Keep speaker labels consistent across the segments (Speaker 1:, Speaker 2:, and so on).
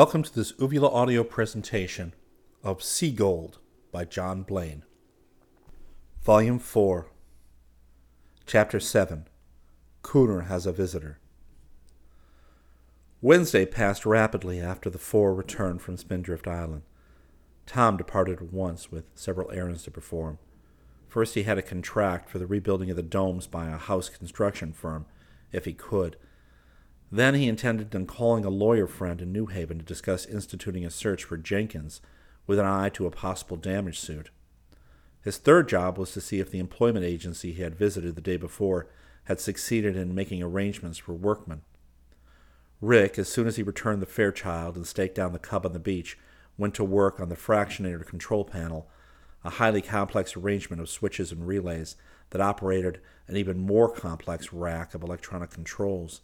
Speaker 1: Welcome to this Uvula audio presentation of Sea Gold by John Blaine. Volume 4, Chapter 7 Cooner Has a Visitor. Wednesday passed rapidly after the four returned from Spindrift Island. Tom departed at once with several errands to perform. First, he had a contract for the rebuilding of the domes by a house construction firm, if he could. Then he intended on calling a lawyer friend in New Haven to discuss instituting a search for Jenkins with an eye to a possible damage suit. His third job was to see if the employment agency he had visited the day before had succeeded in making arrangements for workmen. Rick, as soon as he returned the Fairchild and staked down the cub on the beach, went to work on the fractionator control panel, a highly complex arrangement of switches and relays that operated an even more complex rack of electronic controls.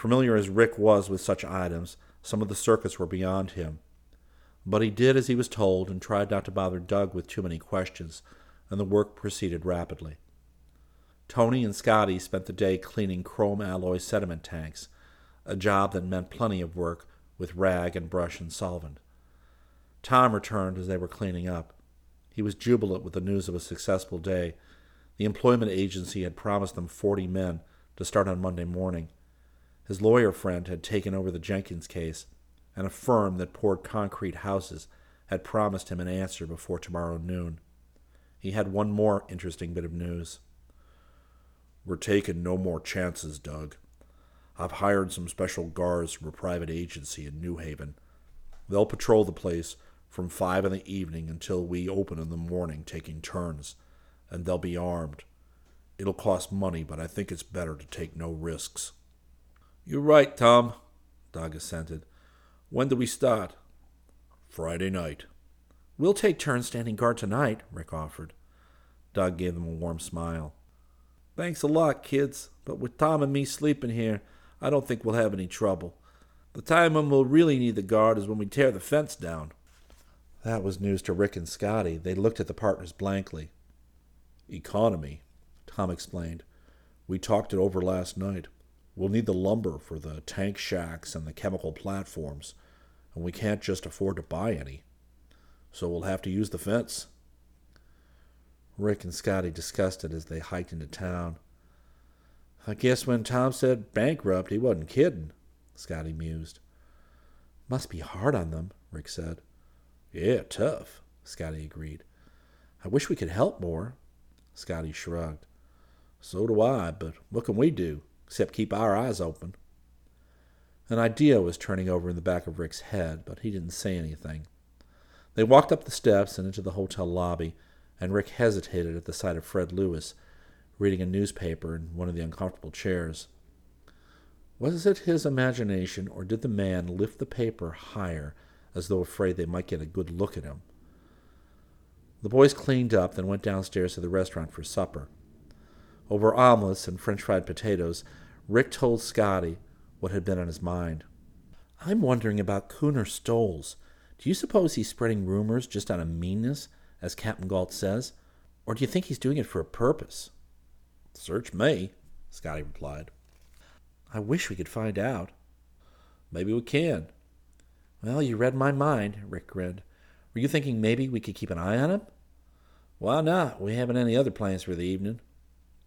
Speaker 1: Familiar as Rick was with such items, some of the circuits were beyond him. But he did as he was told and tried not to bother Doug with too many questions, and the work proceeded rapidly. Tony and Scotty spent the day cleaning chrome alloy sediment tanks, a job that meant plenty of work with rag and brush and solvent. Tom returned as they were cleaning up. He was jubilant with the news of a successful day. The employment agency had promised them forty men to start on Monday morning. His lawyer friend had taken over the Jenkins case, and a firm that poured concrete houses had promised him an answer before tomorrow noon. He had one more interesting bit of news.
Speaker 2: We're taking no more chances, Doug. I've hired some special guards from a private agency in New Haven. They'll patrol the place from five in the evening until we open in the morning, taking turns, and they'll be armed. It'll cost money, but I think it's better to take no risks.
Speaker 3: You're right, Tom, Doug assented. When do we start?
Speaker 2: Friday night.
Speaker 4: We'll take turns standing guard tonight, Rick offered.
Speaker 1: Doug gave them a warm smile.
Speaker 3: Thanks a lot, kids, but with Tom and me sleeping here, I don't think we'll have any trouble. The time when we'll really need the guard is when we tear the fence down.
Speaker 1: That was news to Rick and Scotty. They looked at the partners blankly.
Speaker 2: Economy, Tom explained. We talked it over last night. We'll need the lumber for the tank shacks and the chemical platforms, and we can't just afford to buy any. So we'll have to use the fence.
Speaker 1: Rick and Scotty discussed it as they hiked into town. I guess when Tom said bankrupt, he wasn't kidding, Scotty mused.
Speaker 4: Must be hard on them, Rick said.
Speaker 2: Yeah, tough,
Speaker 4: Scotty agreed. I wish we could help more.
Speaker 1: Scotty shrugged.
Speaker 2: So do I, but what can we do, except keep our eyes open?
Speaker 1: An idea was turning over in the back of Rick's head, but he didn't say anything. They walked up the steps and into the hotel lobby, and Rick hesitated at the sight of Fred Lewis, reading a newspaper in one of the uncomfortable chairs. Was it his imagination, or did the man lift the paper higher as though afraid they might get a good look at him? The boys cleaned up, then went downstairs to the restaurant for supper. Over omelets and French fried potatoes, Rick told Scotty what had been on his mind. I'm wondering about Cooner Stolz. Do you suppose he's spreading rumors just out of meanness, as Captain Galt says? Or do you think he's doing it for a purpose?
Speaker 2: Search me, Scotty replied.
Speaker 4: I wish we could find out.
Speaker 2: Maybe we can.
Speaker 4: Well, you read my mind, Rick grinned. Were you thinking maybe we could keep an eye on him?
Speaker 3: Why not? We haven't any other plans for the evening.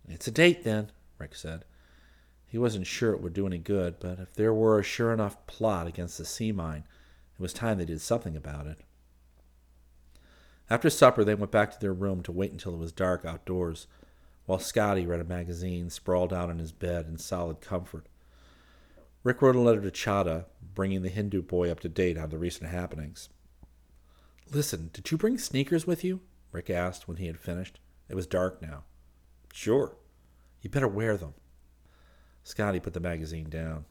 Speaker 4: It's a date, then, Rick said. He wasn't sure it would do any good, but if there were a sure enough plot against the sea mine, it was time they did something about it. After supper, they went back to their room to wait until it was dark outdoors while Scotty read a magazine sprawled out in his bed in solid comfort. Rick wrote a letter to Chahda, bringing the Hindu boy up to date on the recent happenings. Listen, did you bring sneakers with you? Rick asked when he had finished. It was dark now.
Speaker 2: Sure.
Speaker 4: You better wear them.
Speaker 1: Scotty put the magazine down.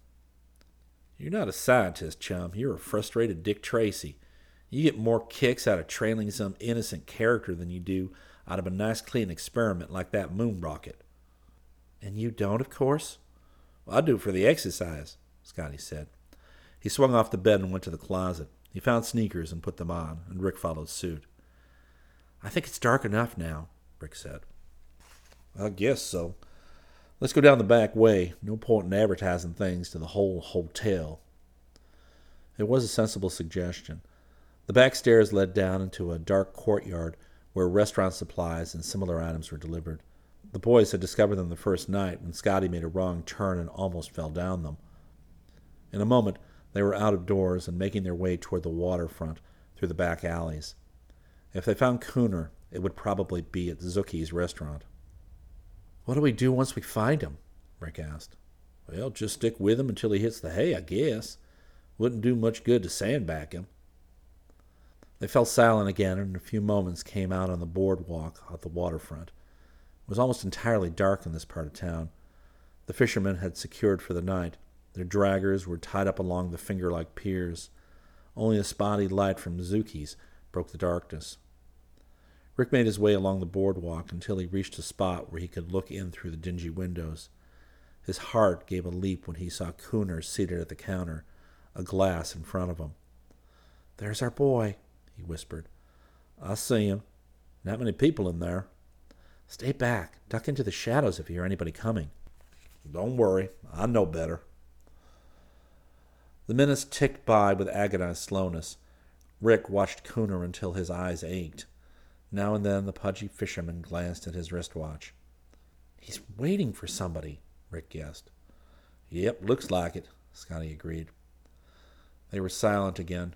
Speaker 3: You're not a scientist, chum. You're a frustrated Dick Tracy. You get more kicks out of trailing some innocent character than you do out of a nice clean experiment like that moon rocket.
Speaker 4: And you don't, of course?
Speaker 3: Well, I do for the exercise, Scotty said.
Speaker 1: He swung off the bed and went to the closet. He found sneakers and put them on, and Rick followed suit.
Speaker 4: I think it's dark enough now, Rick said.
Speaker 3: I guess so. Let's go down the back way. No point in advertising things to the whole hotel.
Speaker 4: It was a sensible suggestion. The back stairs led down into a dark courtyard where restaurant supplies and similar items were delivered. The boys had discovered them the first night when Scotty made a wrong turn and almost fell down them. In a moment, they were out of doors and making their way toward the waterfront through the back alleys. If they found Cooner, it would probably be at Zookie's restaurant. What do we do once we find him? Rick asked.
Speaker 3: Well, just stick with him until he hits the hay, I guess. Wouldn't do much good to sandbag him.
Speaker 4: They fell silent again and in a few moments came out on the boardwalk at the waterfront. It was almost entirely dark in this part of town. The fishermen had secured for the night. Their draggers were tied up along the finger like piers. Only a spotty light from Zookie's broke the darkness. Rick made his way along the boardwalk until he reached a spot where he could look in through the dingy windows. His heart gave a leap when he saw Cooner seated at the counter, a glass in front of him. There's our boy, he whispered.
Speaker 3: I see him. Not many people in there.
Speaker 4: Stay back. Duck into the shadows if you hear anybody coming.
Speaker 3: Don't worry. I know better.
Speaker 4: The minutes ticked by with agonized slowness. Rick watched Cooner until his eyes ached. Now and then the pudgy fisherman glanced at his wristwatch. He's waiting for somebody, Rick guessed.
Speaker 3: Yep, looks like it, Scotty agreed.
Speaker 4: They were silent again.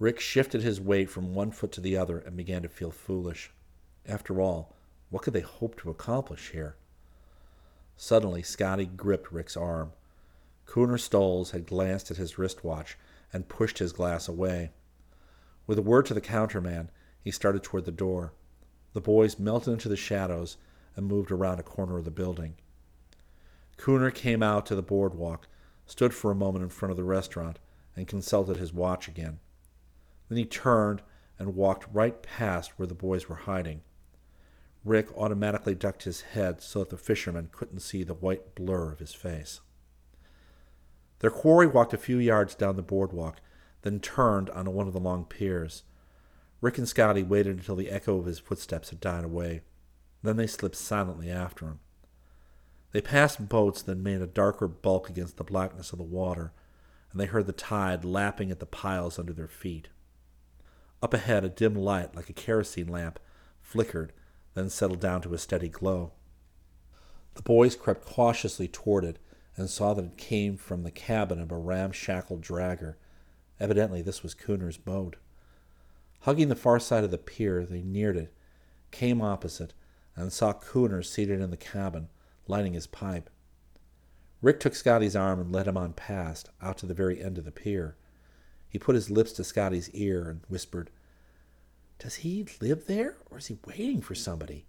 Speaker 4: Rick shifted his weight from one foot to the other and began to feel foolish. After all, what could they hope to accomplish here? Suddenly, Scotty gripped Rick's arm. Cooner Stolz had glanced at his wristwatch and pushed his glass away. With a word to the counterman, he started toward the door. The boys melted into the shadows and moved around a corner of the building. Cooner came out to the boardwalk, stood for a moment in front of the restaurant, and consulted his watch again. Then he turned and walked right past where the boys were hiding. Rick automatically ducked his head so that the fisherman couldn't see the white blur of his face. Their quarry walked a few yards down the boardwalk, then turned onto one of the long piers. Rick and Scotty waited until the echo of his footsteps had died away. Then they slipped silently after him. They passed boats that made a darker bulk against the blackness of the water, and they heard the tide lapping at the piles under their feet. Up ahead, a dim light, like a kerosene lamp, flickered, then settled down to a steady glow. The boys crept cautiously toward it and saw that it came from the cabin of a ramshackle dragger. Evidently, this was Cooner's boat. Hugging the far side of the pier, they neared it, came opposite, and saw Cooner seated in the cabin, lighting his pipe. Rick took Scotty's arm and led him on past, out to the very end of the pier. He put his lips to Scotty's ear and whispered, Does he live there, or is he waiting for somebody?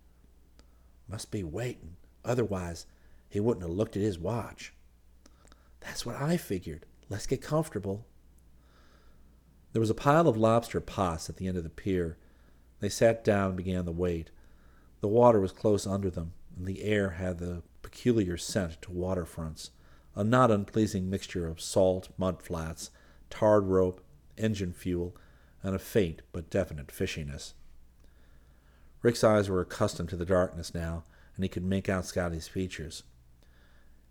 Speaker 4: Must be waiting. Otherwise, he wouldn't have looked at his watch. That's what I figured. Let's get comfortable. There was a pile of lobster pots at the end of the pier. They sat down and began to wait. The water was close under them, and the air had the peculiar scent to waterfronts, a not unpleasing mixture of salt, mud flats, tarred rope, engine fuel, and a faint but definite fishiness. Rick's eyes were accustomed to the darkness now, and he could make out Scotty's features.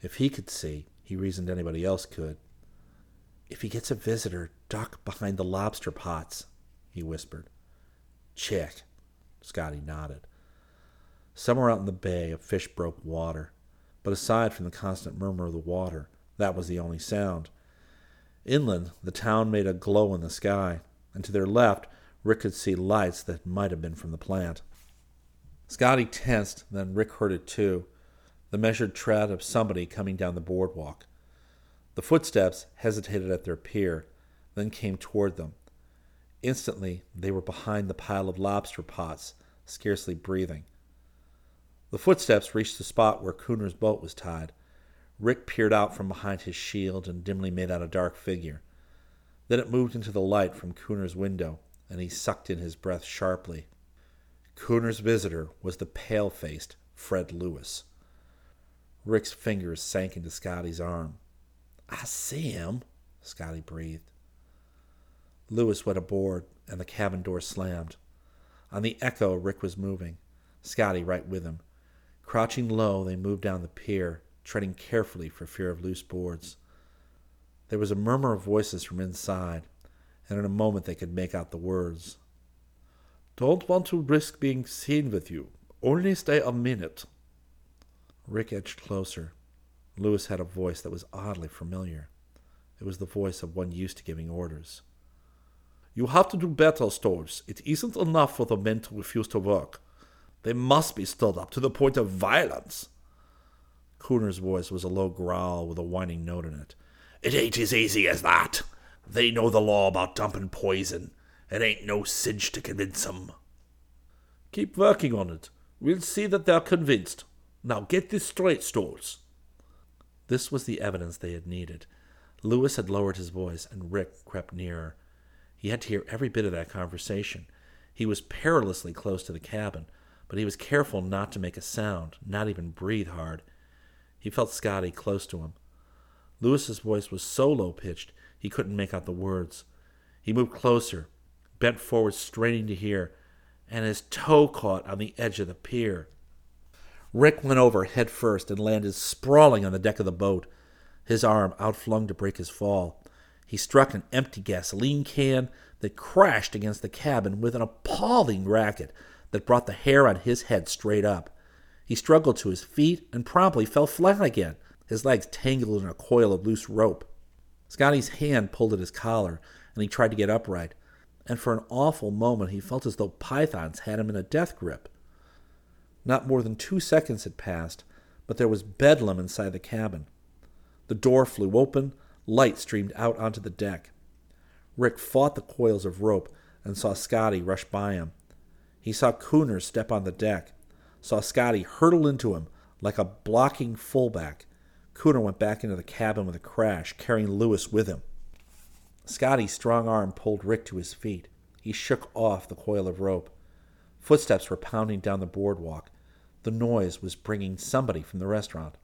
Speaker 4: If he could see, he reasoned anybody else could. If he gets a visitor, duck behind the lobster pots, he whispered. Check. Scotty nodded. Somewhere out in the bay, a fish broke water. But aside from the constant murmur of the water, that was the only sound. Inland, the town made a glow in the sky, and to their left, Rick could see lights that might have been from the plant. Scotty tensed, then Rick heard it too the measured tread of somebody coming down the boardwalk. The footsteps hesitated at their pier, then came toward them. Instantly, they were behind the pile of lobster pots, scarcely breathing. The footsteps reached the spot where Cooner's boat was tied. Rick peered out from behind his shield and dimly made out a dark figure. Then it moved into the light from Cooner's window, and he sucked in his breath sharply. Cooner's visitor was the pale faced Fred Lewis. Rick's fingers sank into Scotty's arm. I see him, Scotty breathed. Lewis went aboard, and the cabin door slammed. On the echo, Rick was moving, Scotty right with him. Crouching low, they moved down the pier, treading carefully for fear of loose boards. There was a murmur of voices from inside. and in a moment they could make out the words.
Speaker 3: Don't want to risk being seen with you. Only stay a minute.
Speaker 4: Rick edged closer. Lewis had a voice that was oddly familiar. It was the voice of one used to giving orders.
Speaker 3: You have to do better, Stolz. It isn't enough for the men to refuse to work. They must be stirred up to the point of violence.
Speaker 4: Cooner's voice was a low growl with a whining note in it.
Speaker 2: It ain't as easy as that. They know the law about dumping poison. It ain't no cinch to convince 'em.
Speaker 3: Keep working on it. We'll see that they're convinced. Now get this straight, Stolz.
Speaker 4: This was the evidence they had needed. Lewis had lowered his voice, and Rick crept nearer. He had to hear every bit of that conversation. He was perilously close to the cabin, but he was careful not to make a sound, not even breathe hard. He felt Scotty close to him. Lewis's voice was so low pitched he couldn't make out the words. He moved closer, bent forward, straining to hear, and his toe caught on the edge of the pier. Rick went over head first and landed sprawling on the deck of the boat, his arm outflung to break his fall. He struck an empty gasoline can that crashed against the cabin with an appalling racket that brought the hair on his head straight up. He struggled to his feet and promptly fell flat again, his legs tangled in a coil of loose rope. Scotty's hand pulled at his collar, and he tried to get upright, and for an awful moment he felt as though pythons had him in a death grip. Not more than two seconds had passed, but there was bedlam inside the cabin. The door flew open, light streamed out onto the deck. Rick fought the coils of rope and saw Scotty rush by him. He saw Cooner step on the deck, saw Scotty hurtle into him like a blocking fullback. Cooner went back into the cabin with a crash, carrying Lewis with him. Scotty's strong arm pulled Rick to his feet. He shook off the coil of rope. Footsteps were pounding down the boardwalk. The noise was bringing somebody from the restaurant.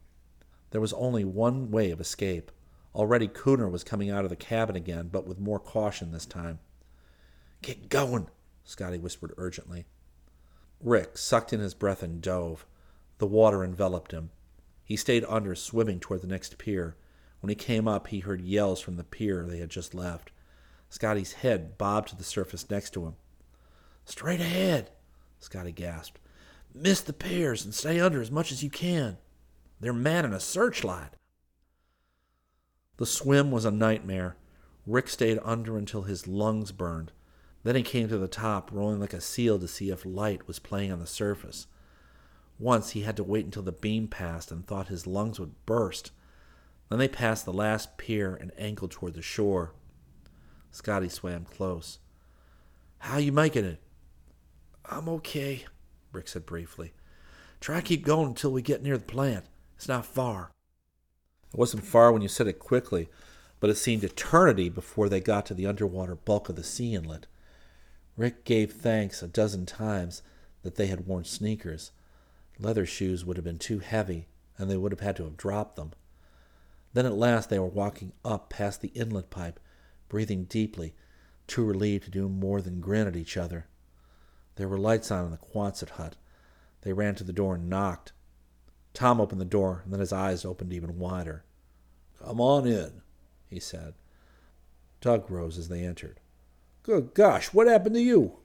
Speaker 4: There was only one way of escape. Already Cooner was coming out of the cabin again, but with more caution this time.
Speaker 2: Get going, Scotty whispered urgently.
Speaker 4: Rick sucked in his breath and dove. The water enveloped him. He stayed under, swimming toward the next pier. When he came up, he heard yells from the pier they had just left. Scotty's head bobbed to the surface next to him.
Speaker 2: Straight ahead, Scotty gasped. Miss the piers and stay under as much as you can. They're manning a searchlight.
Speaker 4: The swim was a nightmare. Rick stayed under until his lungs burned. Then he came to the top, rolling like a seal to see if light was playing on the surface. Once he had to wait until the beam passed and thought his lungs would burst. Then they passed the last pier and angled toward the shore. Scotty swam close.
Speaker 2: How you making it?
Speaker 3: I'm okay, Rick said briefly.
Speaker 2: Try keep going until we get near the plant. It's not far.
Speaker 4: It wasn't far when you said it quickly, but it seemed eternity before they got to the underwater bulk of the sea inlet. Rick gave thanks a dozen times that they had worn sneakers. Leather shoes would have been too heavy, and they would have had to have dropped them. Then at last they were walking up past the inlet pipe, breathing deeply, too relieved to do more than grin at each other. There were lights on in the Quonset hut. They ran to the door and knocked. Tom opened the door, and then his eyes opened even wider.
Speaker 3: Come on in, he said.
Speaker 4: Doug rose as they entered.
Speaker 3: Good gosh, what happened to you?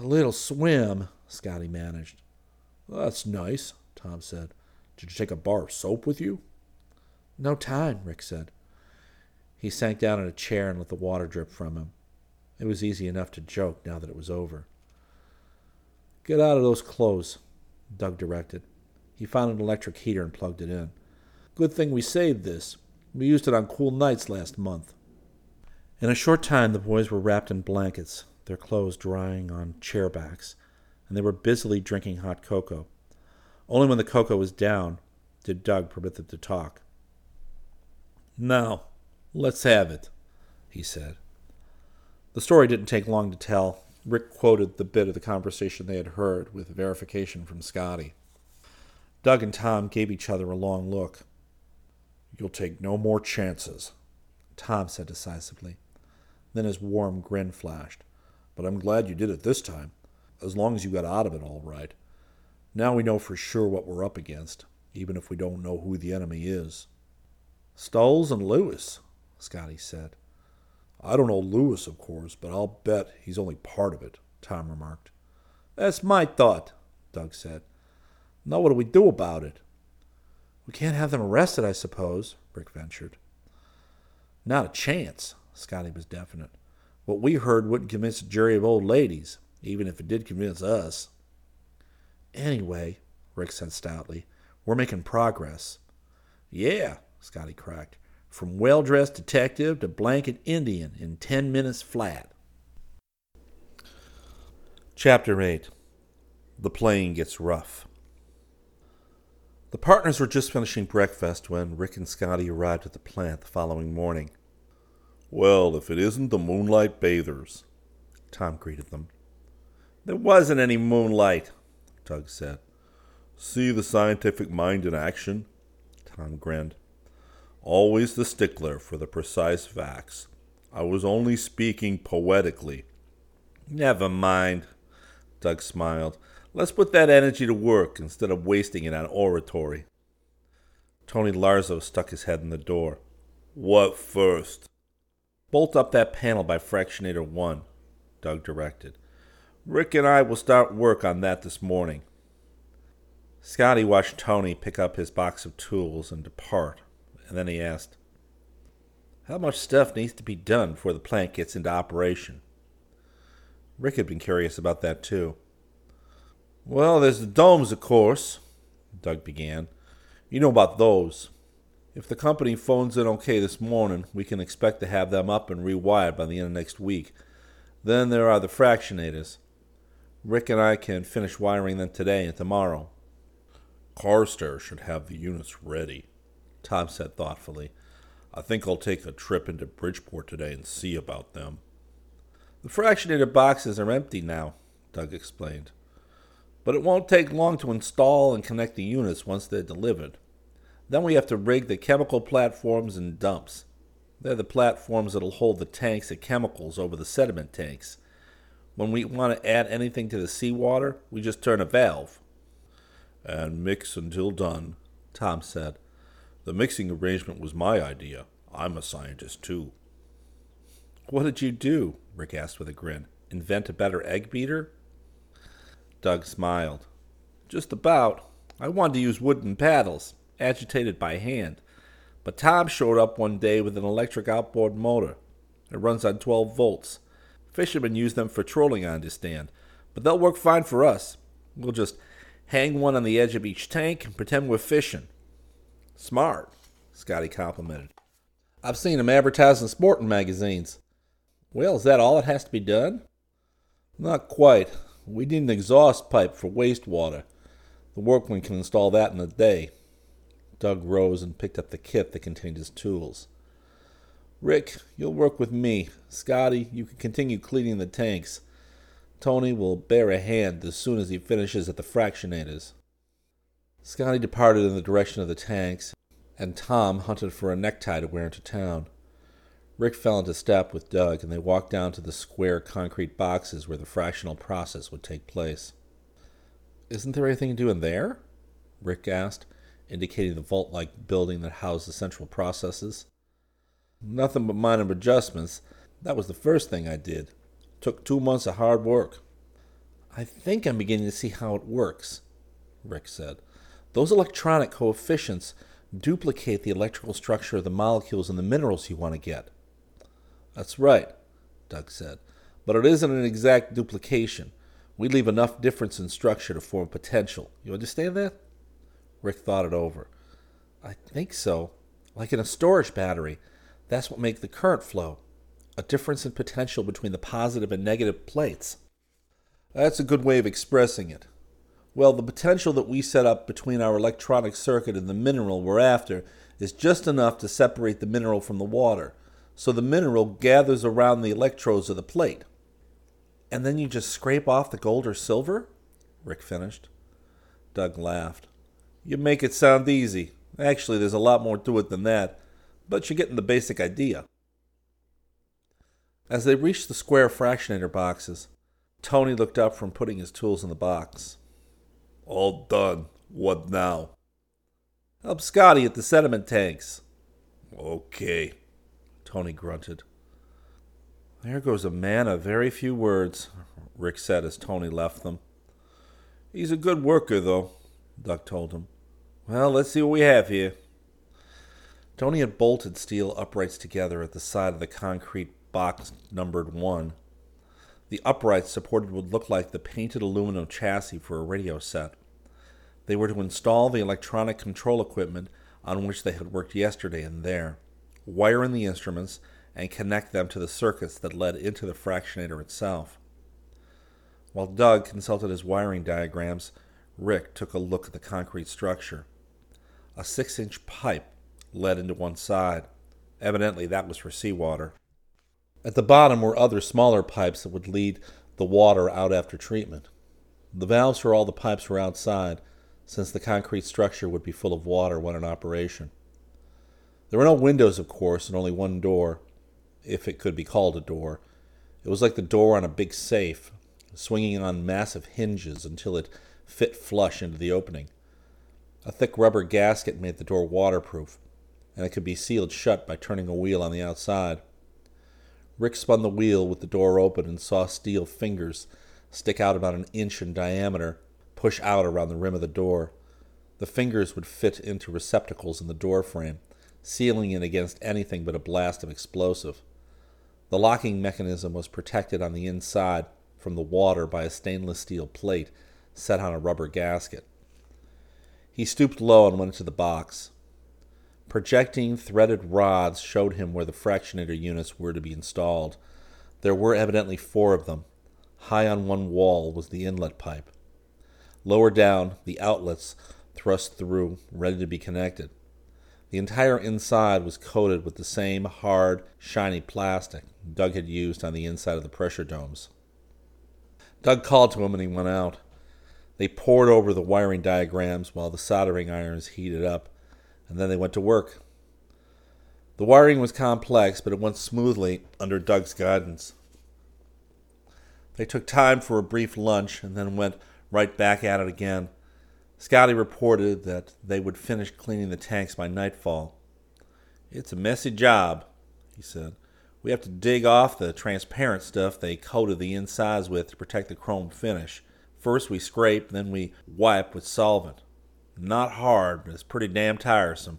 Speaker 4: A little swim, Scotty managed.
Speaker 3: That's nice, Tom said. Did you take a bar of soap with you?
Speaker 4: No time, Rick said. He sank down in a chair and let the water drip from him. It was easy enough to joke now that it was over.
Speaker 3: Get out of those clothes,
Speaker 4: Doug directed. He found an electric heater and plugged it in.
Speaker 3: Good thing we saved this. We used it on cool nights last month.
Speaker 4: In a short time, the boys were wrapped in blankets, their clothes drying on chair backs, and they were busily drinking hot cocoa. Only when the cocoa was down did Doug permit them to talk.
Speaker 3: Now, let's have it, he said.
Speaker 4: The story didn't take long to tell. Rick quoted the bit of the conversation they had heard with verification from Scotty. Doug and Tom gave each other a long look.
Speaker 3: You'll take no more chances,
Speaker 4: Tom said decisively. Then his warm grin flashed.
Speaker 3: But I'm glad you did it this time, as long as you got out of it all right. Now we know for sure what we're up against, even if we don't know who the enemy is.
Speaker 4: Stolz and Lewis, Scotty said.
Speaker 2: I don't know Lewis, of course, but I'll bet he's only part of it, Tom remarked.
Speaker 3: That's my thought, Doug said. Now what do we do about it?
Speaker 4: We can't have them arrested, I suppose, Rick ventured.
Speaker 3: Not a chance, Scotty was definite. What we heard wouldn't convince a jury of old ladies, even if it did convince us.
Speaker 4: Anyway, Rick said stoutly, we're making progress.
Speaker 3: Yeah, Scotty cracked. From well dressed detective to blanket Indian in ten minutes flat.
Speaker 1: Chapter 8 The Playing Gets Rough. The partners were just finishing breakfast when Rick and Scotty arrived at the plant the following morning.
Speaker 2: Well, if it isn't the Moonlight Bathers,
Speaker 1: Tom greeted them.
Speaker 3: There wasn't any moonlight,
Speaker 1: Doug said.
Speaker 2: See the scientific mind in action?
Speaker 1: Tom grinned.
Speaker 2: Always the stickler for the precise facts. I was only speaking poetically.
Speaker 3: Never mind, Doug smiled. Let's put that energy to work instead of wasting it on oratory.
Speaker 1: Tony Larzo stuck his head in the door.
Speaker 2: What first?
Speaker 3: Bolt up that panel by Fractionator 1, Doug directed. Rick and I will start work on that this morning.
Speaker 1: Scotty watched Tony pick up his box of tools and depart, and then he asked,
Speaker 3: How much stuff needs to be done before the plant gets into operation?
Speaker 1: Rick had been curious about that too.
Speaker 3: Well, there's the domes, of course, Doug began. You know about those. If the company phones in okay this morning, we can expect to have them up and rewired by the end of next week. Then there are the fractionators. Rick and I can finish wiring them today and tomorrow.
Speaker 2: Carstairs should have the units ready, Tom said thoughtfully. I think I'll take a trip into Bridgeport today and see about them.
Speaker 3: The fractionated boxes are empty now, Doug explained. But it won't take long to install and connect the units once they're delivered. Then we have to rig the chemical platforms and dumps. They're the platforms that'll hold the tanks of chemicals over the sediment tanks. When we want to add anything to the seawater, we just turn a valve.
Speaker 2: And mix until done, Tom said. The mixing arrangement was my idea. I'm a scientist, too.
Speaker 1: What did you do? Rick asked with a grin. Invent a better egg beater?
Speaker 3: Doug smiled. Just about. I wanted to use wooden paddles, agitated by hand. But Tom showed up one day with an electric outboard motor. It runs on 12 volts. Fishermen use them for trolling, I understand. But they'll work fine for us. We'll just hang one on the edge of each tank and pretend we're fishing. Smart, Scotty complimented. I've seen him advertised in sporting magazines. Well, is that all that has to be done? Not quite. We need an exhaust pipe for wastewater. The workman can install that in a day. Doug rose and picked up the kit that contained his tools. Rick, you'll work with me. Scotty, you can continue cleaning the tanks. Tony will bear a hand as soon as he finishes at the fractionators. Scotty departed in the direction of the tanks, and Tom hunted for a necktie to wear into town. Rick fell into step with Doug, and they walked down to the square concrete boxes where the fractional process would take place. Isn't there anything to do in there? Rick asked, indicating the vault like building that housed the central processes. Nothing but minor adjustments. That was the first thing I did. Took two months of hard work. I think I'm beginning to see how it works, Rick said. Those electronic coefficients duplicate the electrical structure of the molecules in the minerals you want to get. That's right, Doug said. But it isn't an exact duplication. We leave enough difference in structure to form potential. You understand that? Rick thought it over. I think so. Like in a storage battery. That's what makes the current flow. A difference in potential between the positive and negative plates. That's a good way of expressing it. Well, the potential that we set up between our electronic circuit and the mineral we're after is just enough to separate the mineral from the water, so the mineral gathers around the electrodes of the plate. And then you just scrape off the gold or silver? Rick finished. Doug laughed. You make it sound easy. Actually, there's a lot more to it than that, but you're getting the basic idea. As they reached the square fractionator boxes, Tony looked up from putting his tools in the box.
Speaker 2: All done. What now?
Speaker 3: Help Scotty at the sediment tanks.
Speaker 2: Okay,
Speaker 3: Tony grunted. There goes a man of very few words, Rick said as Tony left them.
Speaker 2: He's a good worker, though, Doug told him.
Speaker 3: Well, let's see what we have here. Tony had bolted steel uprights together at the side of the concrete box numbered one. The uprights supported would look like the painted aluminum chassis for a radio set. They were to install the electronic control equipment on which they had worked yesterday and there, wire in the instruments, and connect them to the circuits that led into the fractionator itself. While Doug consulted his wiring diagrams, Rick took a look at the concrete structure. A six inch pipe led into one side. Evidently, that was for seawater. At the bottom were other smaller pipes that would lead the water out after treatment. The valves for all the pipes were outside, since the concrete structure would be full of water when in operation. There were no windows, of course, and only one door, if it could be called a door. It was like the door on a big safe, swinging on massive hinges until it fit flush into the opening. A thick rubber gasket made the door waterproof, and it could be sealed shut by turning a wheel on the outside. Rick spun the wheel with the door open and saw steel fingers stick out about an inch in diameter, push out around the rim of the door. The fingers would fit into receptacles in the door frame, sealing it against anything but a blast of explosive. The locking mechanism was protected on the inside from the water by a stainless steel plate set on a rubber gasket. He stooped low and went into the box. Projecting threaded rods showed him where the fractionator units were to be installed. There were evidently four of them. High on one wall was the inlet pipe. Lower down, the outlets thrust through, ready to be connected. The entire inside was coated with the same hard, shiny plastic Doug had used on the inside of the pressure domes. Doug called to him and he went out. They pored over the wiring diagrams while the soldering irons heated up, and then they went to work. The wiring was complex, but it went smoothly under Doug's guidance. They took time for a brief lunch and then went right back at it again. Scotty reported that they would finish cleaning the tanks by nightfall. It's a messy job, he said. We have to dig off the transparent stuff they coated the insides with to protect the chrome finish. First we scrape, then we wipe with solvent. Not hard, but it's pretty damn tiresome.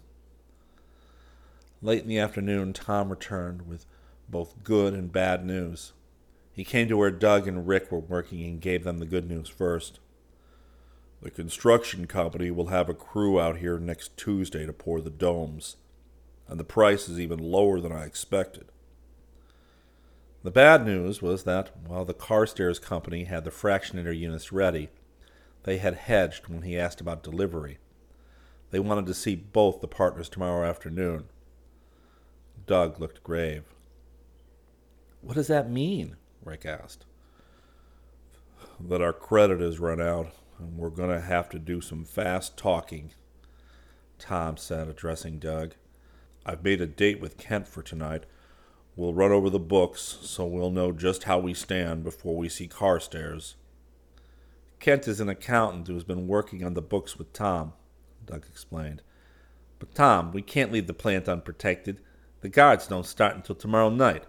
Speaker 3: Late in the afternoon, Tom returned with both good and bad news. He came to where Doug and Rick were working and gave them the good news first.
Speaker 2: The construction company will have a crew out here next Tuesday to pour the domes, and the price is even lower than I expected.
Speaker 3: The bad news was that while the Carstairs company had the fractionator units ready, they had hedged when he asked about delivery. They wanted to see both the partners tomorrow afternoon. Doug looked grave. What does that mean? Rick asked.
Speaker 2: That our credit has run out and we're going to have to do some fast talking, Tom said, addressing Doug. I've made a date with Kent for tonight. We'll run over the books so we'll know just how we stand before we see Carstairs.
Speaker 3: Kent is an accountant who has been working on the books with Tom, Doug explained. But, Tom, we can't leave the plant unprotected. The guards don't start until tomorrow night.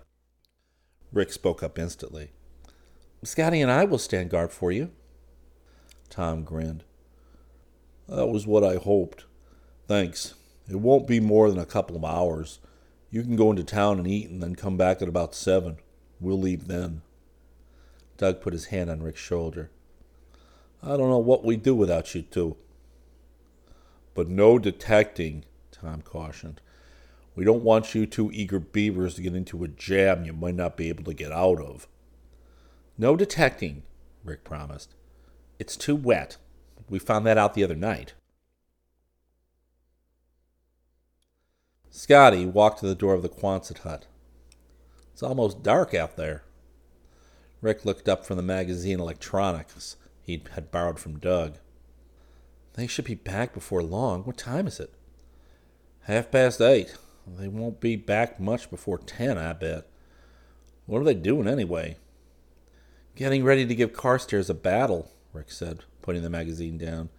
Speaker 3: Rick spoke up instantly. Scotty and I will stand guard for you.
Speaker 2: Tom grinned. That was what I hoped. Thanks. It won't be more than a couple of hours. You can go into town and eat and then come back at about seven. We'll leave then.
Speaker 3: Doug put his hand on Rick's shoulder.
Speaker 2: I don't know what we'd do without you two. But no detecting, Tom cautioned. We don't want you two eager beavers to get into a jam you might not be able to get out of.
Speaker 3: No detecting, Rick promised. It's too wet. We found that out the other night. Scotty walked to the door of the Quonset hut. It's almost dark out there. Rick looked up from the magazine electronics he had borrowed from Doug. They should be back before long. What time is it? Half past eight. They won't be back much before ten, I bet. What are they doing anyway? Getting ready to give Carstairs a battle, Rick said, putting the magazine down.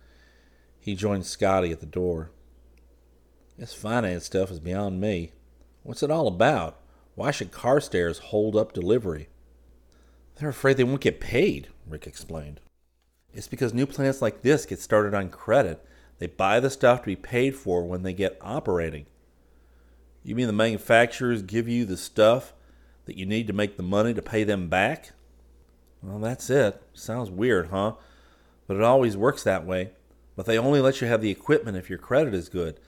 Speaker 3: He joined Scotty at the door. This finance stuff is beyond me. What's it all about? Why should Carstairs hold up delivery?
Speaker 4: They're afraid they won't get paid, Rick explained. It's because new plants like this get started on credit. They buy the stuff to be paid for when they get operating.
Speaker 3: You mean the manufacturers give you the stuff that you need to make the money to pay them back?
Speaker 4: Well, that's it. Sounds weird, huh? But it always works that way. But they only let you have the equipment if your credit is good.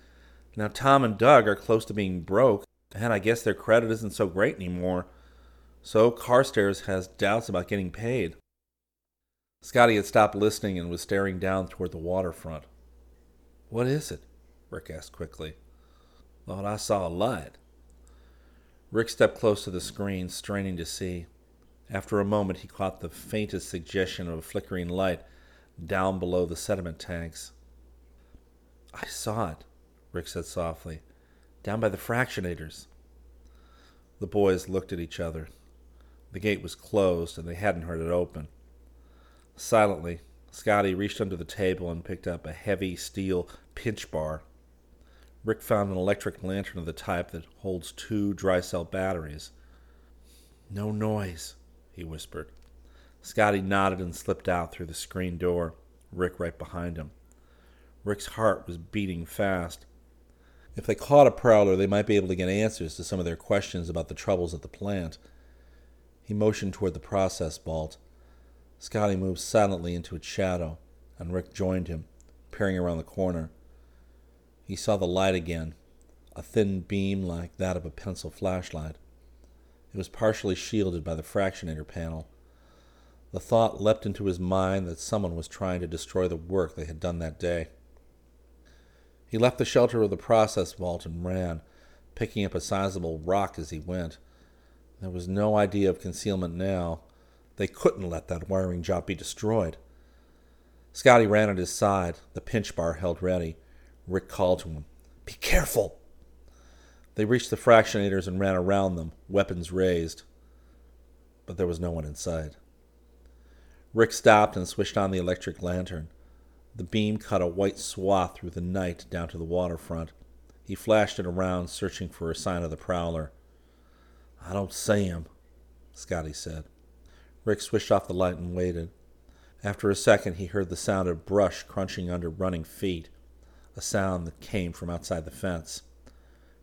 Speaker 4: Now, Tom and Doug are close to being broke, and I guess their credit isn't so great anymore. So Carstairs has doubts about getting paid. Scotty had stopped listening and was staring down toward the waterfront. What is it? Rick asked quickly.
Speaker 3: Thought I saw a light.
Speaker 4: Rick stepped close to the screen, straining to see. After a moment, he caught the faintest suggestion of a flickering light down below the sediment tanks. I saw it, Rick said softly, down by the fractionators. The boys looked at each other. The gate was closed, and they hadn't heard it open. Silently, Scotty reached under the table and picked up a heavy steel pinch bar. Rick found an electric lantern of the type that holds two dry cell batteries. No noise, he whispered. Scotty nodded and slipped out through the screen door, Rick right behind him. Rick's heart was beating fast. If they caught a prowler, they might be able to get answers to some of their questions about the troubles at the plant. He motioned toward the process vault. Scotty moved silently into its shadow, and Rick joined him, peering around the corner. He saw the light again, a thin beam like that of a pencil flashlight. It was partially shielded by the fractionator panel. The thought leapt into his mind that someone was trying to destroy the work they had done that day. He left the shelter of the process vault and ran, picking up a sizable rock as he went. There was no idea of concealment now. They couldn't let that wiring job be destroyed. Scotty ran at his side, the pinch bar held ready. Rick called to him, Be careful! They reached the fractionators and ran around them, weapons raised. But there was no one inside. Rick stopped and switched on the electric lantern. The beam cut a white swath through the night down to the waterfront. He flashed it around, searching for a sign of the prowler. I don't see him, Scotty said. Rick switched off the light and waited. After a second, he heard the sound of brush crunching under running feet, a sound that came from outside the fence.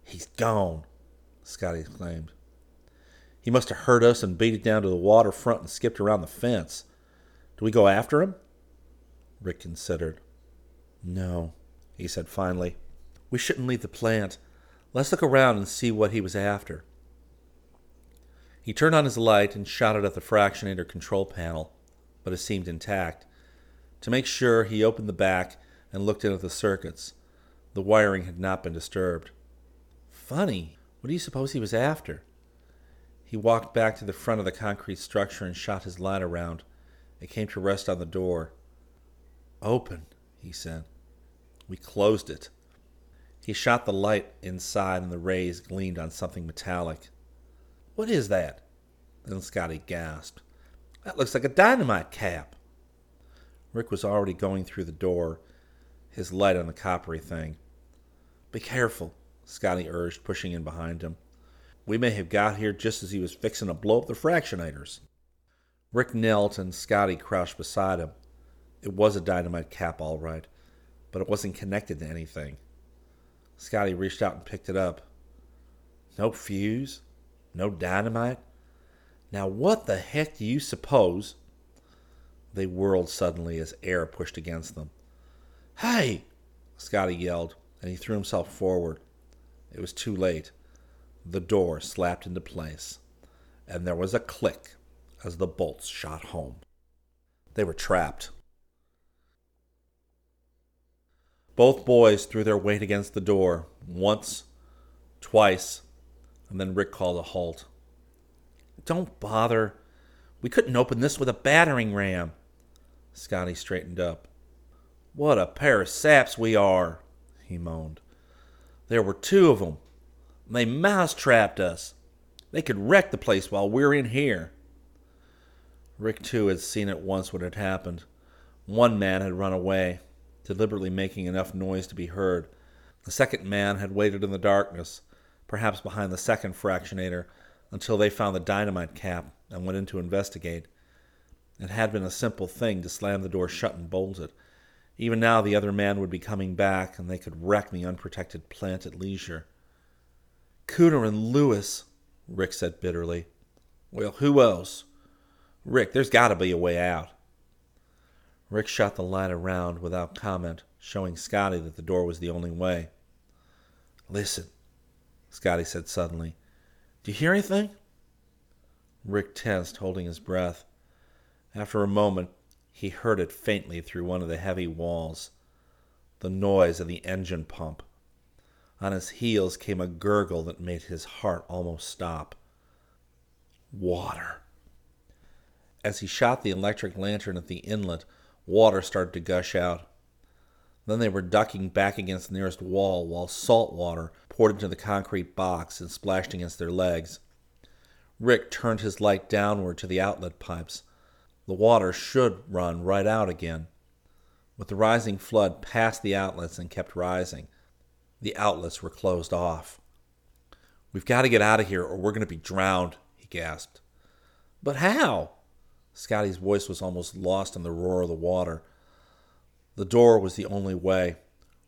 Speaker 4: He's gone, Scotty exclaimed. He must have heard us and beat it down to the waterfront and skipped around the fence. Do we go after him? Rick considered. No, he said finally. We shouldn't leave the plant. Let's look around and see what he was after. He turned on his light and shot it at the fractionator control panel, but it seemed intact. To make sure, he opened the back and looked in at the circuits. The wiring had not been disturbed. Funny. What do you suppose he was after? He walked back to the front of the concrete structure and shot his light around. It came to rest on the door. Open, he said. We closed it. He shot the light inside, and the rays gleamed on something metallic. What is that? Then Scotty gasped. That looks like a dynamite cap. Rick was already going through the door, his light on the coppery thing. Be careful, Scotty urged, pushing in behind him. We may have got here just as he was fixing to blow up the fractionators. Rick knelt and Scotty crouched beside him. It was a dynamite cap, all right, but it wasn't connected to anything. Scotty reached out and picked it up. No fuse? No dynamite? Now, what the heck do you suppose? They whirled suddenly as air pushed against them. Hey! Scotty yelled, and he threw himself forward. It was too late. The door slapped into place, and there was a click as the bolts shot home. They were trapped. Both boys threw their weight against the door once, twice, and then Rick called a halt. Don't bother. We couldn't open this with a battering ram. Scotty straightened up. What a pair of saps we are, he moaned. There were two of them. They mouse trapped us. They could wreck the place while we're in here. Rick, too, had seen it once when it happened. One man had run away, deliberately making enough noise to be heard. The second man had waited in the darkness, perhaps behind the second fractionator,
Speaker 1: until they found the dynamite cap and went in to investigate. It had been a simple thing to slam the door shut and bolt it. Even now, the other man would be coming back, and they could wreck the unprotected plant at leisure. Cooter and Lewis, Rick said bitterly. Well, who else? Rick, there's got to be a way out. Rick shot the light around without comment, showing Scotty that the door was the only way. Listen, Scotty said suddenly. Do you hear anything? Rick tensed, holding his breath. After a moment, he heard it faintly through one of the heavy walls the noise of the engine pump. On his heels came a gurgle that made his heart almost stop. Water. As he shot the electric lantern at the inlet, water started to gush out. Then they were ducking back against the nearest wall while salt water poured into the concrete box and splashed against their legs. Rick turned his light downward to the outlet pipes. The water should run right out again. With the rising flood past the outlets and kept rising, the outlets were closed off. We've got to get out of here or we're going to be drowned, he gasped. But how? Scotty's voice was almost lost in the roar of the water. The door was the only way.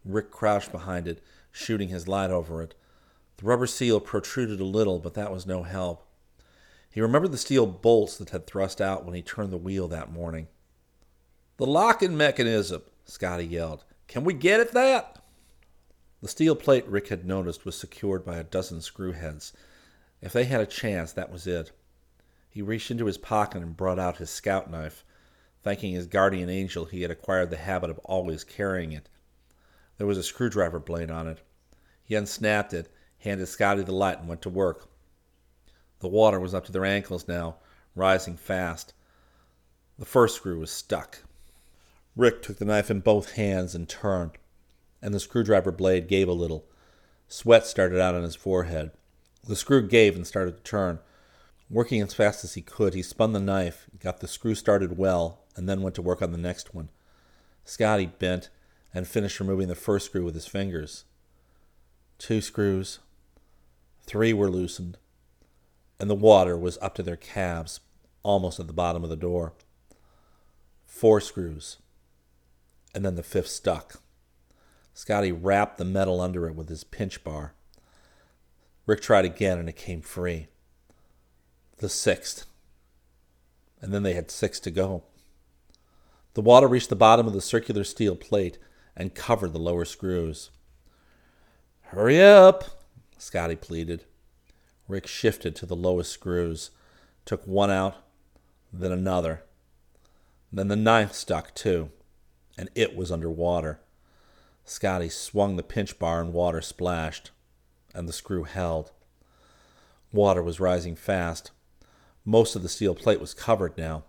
Speaker 1: Rick crouched behind it, shooting his light over it. The rubber seal protruded a little, but that was no help. He remembered the steel bolts that had thrust out when he turned the wheel that morning. The locking mechanism, Scotty yelled. Can we get at that? The steel plate Rick had noticed was secured by a dozen screw heads. If they had a chance, that was it. He reached into his pocket and brought out his scout knife, thanking his guardian angel he had acquired the habit of always carrying it. There was a screwdriver blade on it. He unsnapped it, handed Scotty the light, and went to work. The water was up to their ankles now, rising fast. The first screw was stuck. Rick took the knife in both hands and turned, and the screwdriver blade gave a little. Sweat started out on his forehead. The screw gave and started to turn. Working as fast as he could, he spun the knife, got the screw started well, and then went to work on the next one. Scotty bent and finished removing the first screw with his fingers. Two screws. Three were loosened, and the water was up to their calves, almost at the bottom of the door. Four screws, and then the fifth stuck. Scotty rapped the metal under it with his pinch bar. Rick tried again, and it came free the sixth. And then they had six to go. The water reached the bottom of the circular steel plate and covered the lower screws. Hurry up, Scotty pleaded. Rick shifted to the lowest screws, took one out, then another. Then the ninth stuck too, and it was under water. Scotty swung the pinch bar and water splashed, and the screw held. Water was rising fast, most of the steel plate was covered now.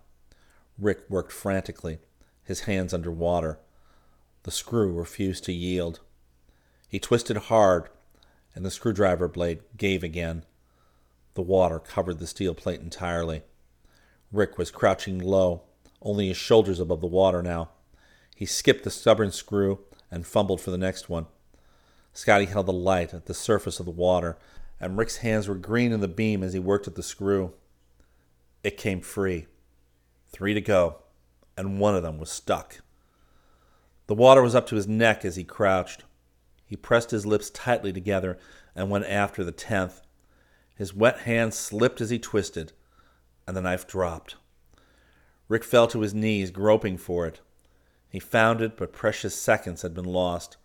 Speaker 1: Rick worked frantically, his hands under water. The screw refused to yield. He twisted hard, and the screwdriver blade gave again. The water covered the steel plate entirely. Rick was crouching low, only his shoulders above the water now. He skipped the stubborn screw and fumbled for the next one. Scotty held the light at the surface of the water, and Rick's hands were green in the beam as he worked at the screw. It came free. Three to go, and one of them was stuck. The water was up to his neck as he crouched. He pressed his lips tightly together and went after the tenth. His wet hand slipped as he twisted, and the knife dropped. Rick fell to his knees, groping for it. He found it, but precious seconds had been lost.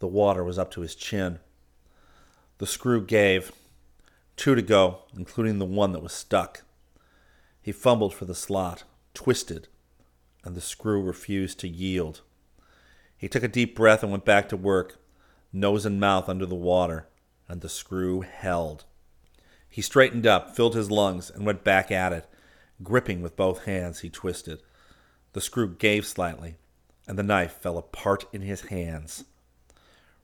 Speaker 1: The water was up to his chin. The screw gave. Two to go, including the one that was stuck. He fumbled for the slot, twisted, and the screw refused to yield. He took a deep breath and went back to work, nose and mouth under the water, and the screw held. He straightened up, filled his lungs, and went back at it. Gripping with both hands, he twisted. The screw gave slightly, and the knife fell apart in his hands.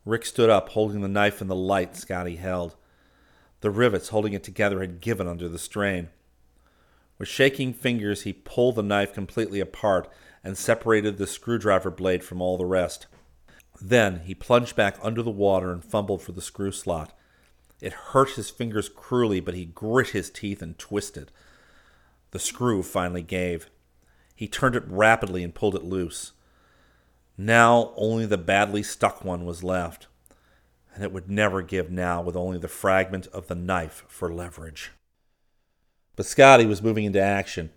Speaker 1: Rick stood up, holding the knife in the light Scotty held. The rivets holding it together had given under the strain. With shaking fingers, he pulled the knife completely apart and separated the screwdriver blade from all the rest. Then he plunged back under the water and fumbled for the screw slot. It hurt his fingers cruelly, but he grit his teeth and twisted. The screw finally gave. He turned it rapidly and pulled it loose. Now only the badly stuck one was left, and it would never give now with only the fragment of the knife for leverage. But Scotty was moving into action.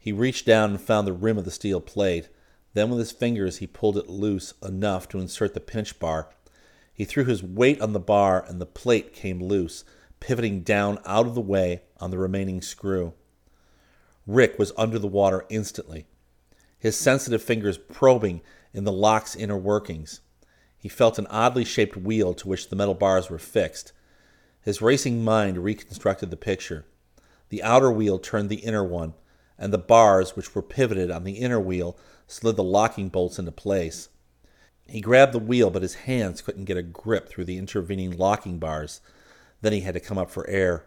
Speaker 1: He reached down and found the rim of the steel plate. Then, with his fingers, he pulled it loose enough to insert the pinch bar. He threw his weight on the bar, and the plate came loose, pivoting down out of the way on the remaining screw. Rick was under the water instantly, his sensitive fingers probing in the lock's inner workings. He felt an oddly shaped wheel to which the metal bars were fixed. His racing mind reconstructed the picture. The outer wheel turned the inner one, and the bars, which were pivoted on the inner wheel, slid the locking bolts into place. He grabbed the wheel, but his hands couldn't get a grip through the intervening locking bars. Then he had to come up for air.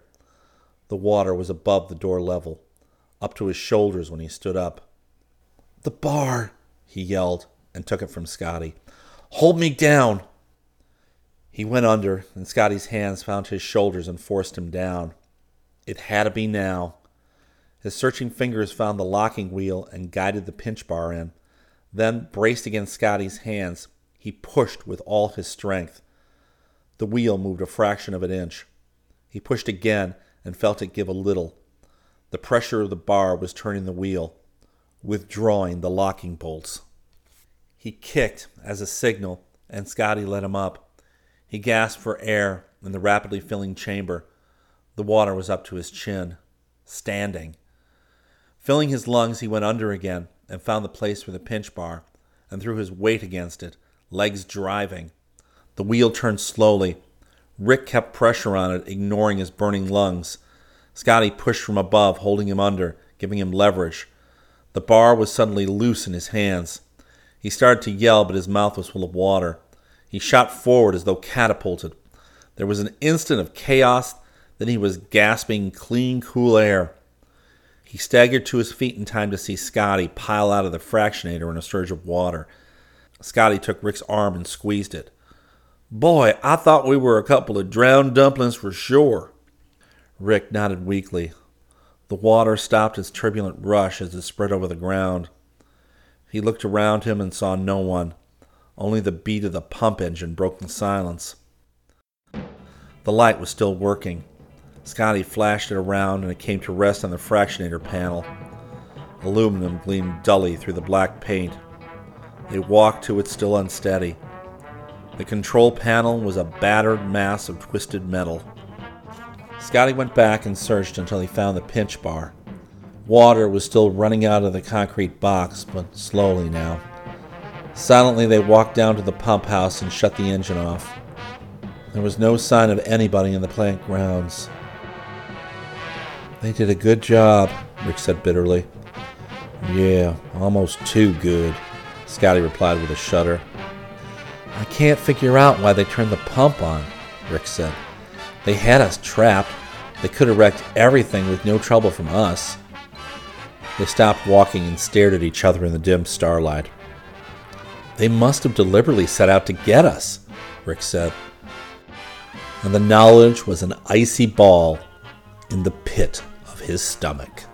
Speaker 1: The water was above the door level, up to his shoulders when he stood up. The bar, he yelled, and took it from Scotty. Hold me down! He went under, and Scotty's hands found his shoulders and forced him down. It had to be now. His searching fingers found the locking wheel and guided the pinch bar in. Then, braced against Scotty's hands, he pushed with all his strength. The wheel moved a fraction of an inch. He pushed again and felt it give a little. The pressure of the bar was turning the wheel, withdrawing the locking bolts. He kicked as a signal, and Scotty let him up. He gasped for air in the rapidly filling chamber. The water was up to his chin. Standing. Filling his lungs, he went under again and found the place for the pinch bar and threw his weight against it, legs driving. The wheel turned slowly. Rick kept pressure on it, ignoring his burning lungs. Scotty pushed from above, holding him under, giving him leverage. The bar was suddenly loose in his hands. He started to yell, but his mouth was full of water. He shot forward as though catapulted. There was an instant of chaos, then he was gasping clean, cool air. He staggered to his feet in time to see Scotty pile out of the fractionator in a surge of water. Scotty took Rick's arm and squeezed it. Boy, I thought we were a couple of drowned dumplings for sure. Rick nodded weakly. The water stopped its turbulent rush as it spread over the ground. He looked around him and saw no one. Only the beat of the pump engine broke the silence. The light was still working. Scotty flashed it around and it came to rest on the fractionator panel. Aluminum gleamed dully through the black paint. They walked to it still unsteady. The control panel was a battered mass of twisted metal. Scotty went back and searched until he found the pinch bar. Water was still running out of the concrete box, but slowly now. Silently, they walked down to the pump house and shut the engine off. There was no sign of anybody in the plant grounds. They did a good job, Rick said bitterly. Yeah, almost too good, Scotty replied with a shudder. I can't figure out why they turned the pump on, Rick said. They had us trapped. They could have wrecked everything with no trouble from us. They stopped walking and stared at each other in the dim starlight. They must have deliberately set out to get us, Rick said. And the knowledge was an icy ball in the pit his stomach.